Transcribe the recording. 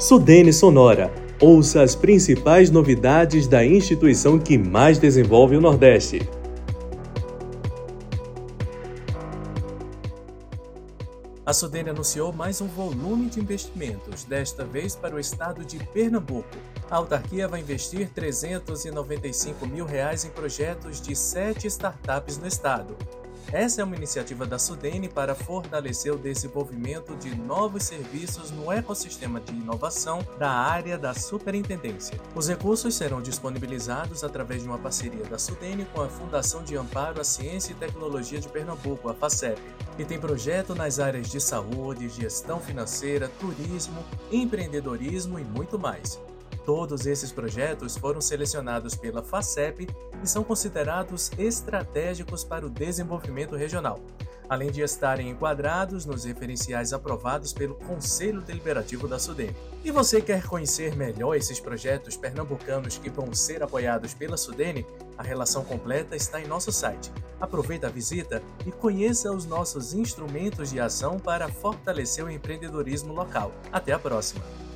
Sudene Sonora. Ouça as principais novidades da instituição que mais desenvolve o Nordeste. A Sudene anunciou mais um volume de investimentos, desta vez para o estado de Pernambuco. A autarquia vai investir 395 mil reais em projetos de sete startups no estado. Essa é uma iniciativa da Sudene para fortalecer o desenvolvimento de novos serviços no ecossistema de inovação da área da superintendência. Os recursos serão disponibilizados através de uma parceria da Sudene com a Fundação de Amparo à Ciência e Tecnologia de Pernambuco, a FACEP, e tem projeto nas áreas de saúde, gestão financeira, turismo, empreendedorismo e muito mais. Todos esses projetos foram selecionados pela FACEP e são considerados estratégicos para o desenvolvimento regional, além de estarem enquadrados nos referenciais aprovados pelo Conselho Deliberativo da SUDEM. E você quer conhecer melhor esses projetos pernambucanos que vão ser apoiados pela Sudene? A relação completa está em nosso site. Aproveita a visita e conheça os nossos instrumentos de ação para fortalecer o empreendedorismo local. Até a próxima!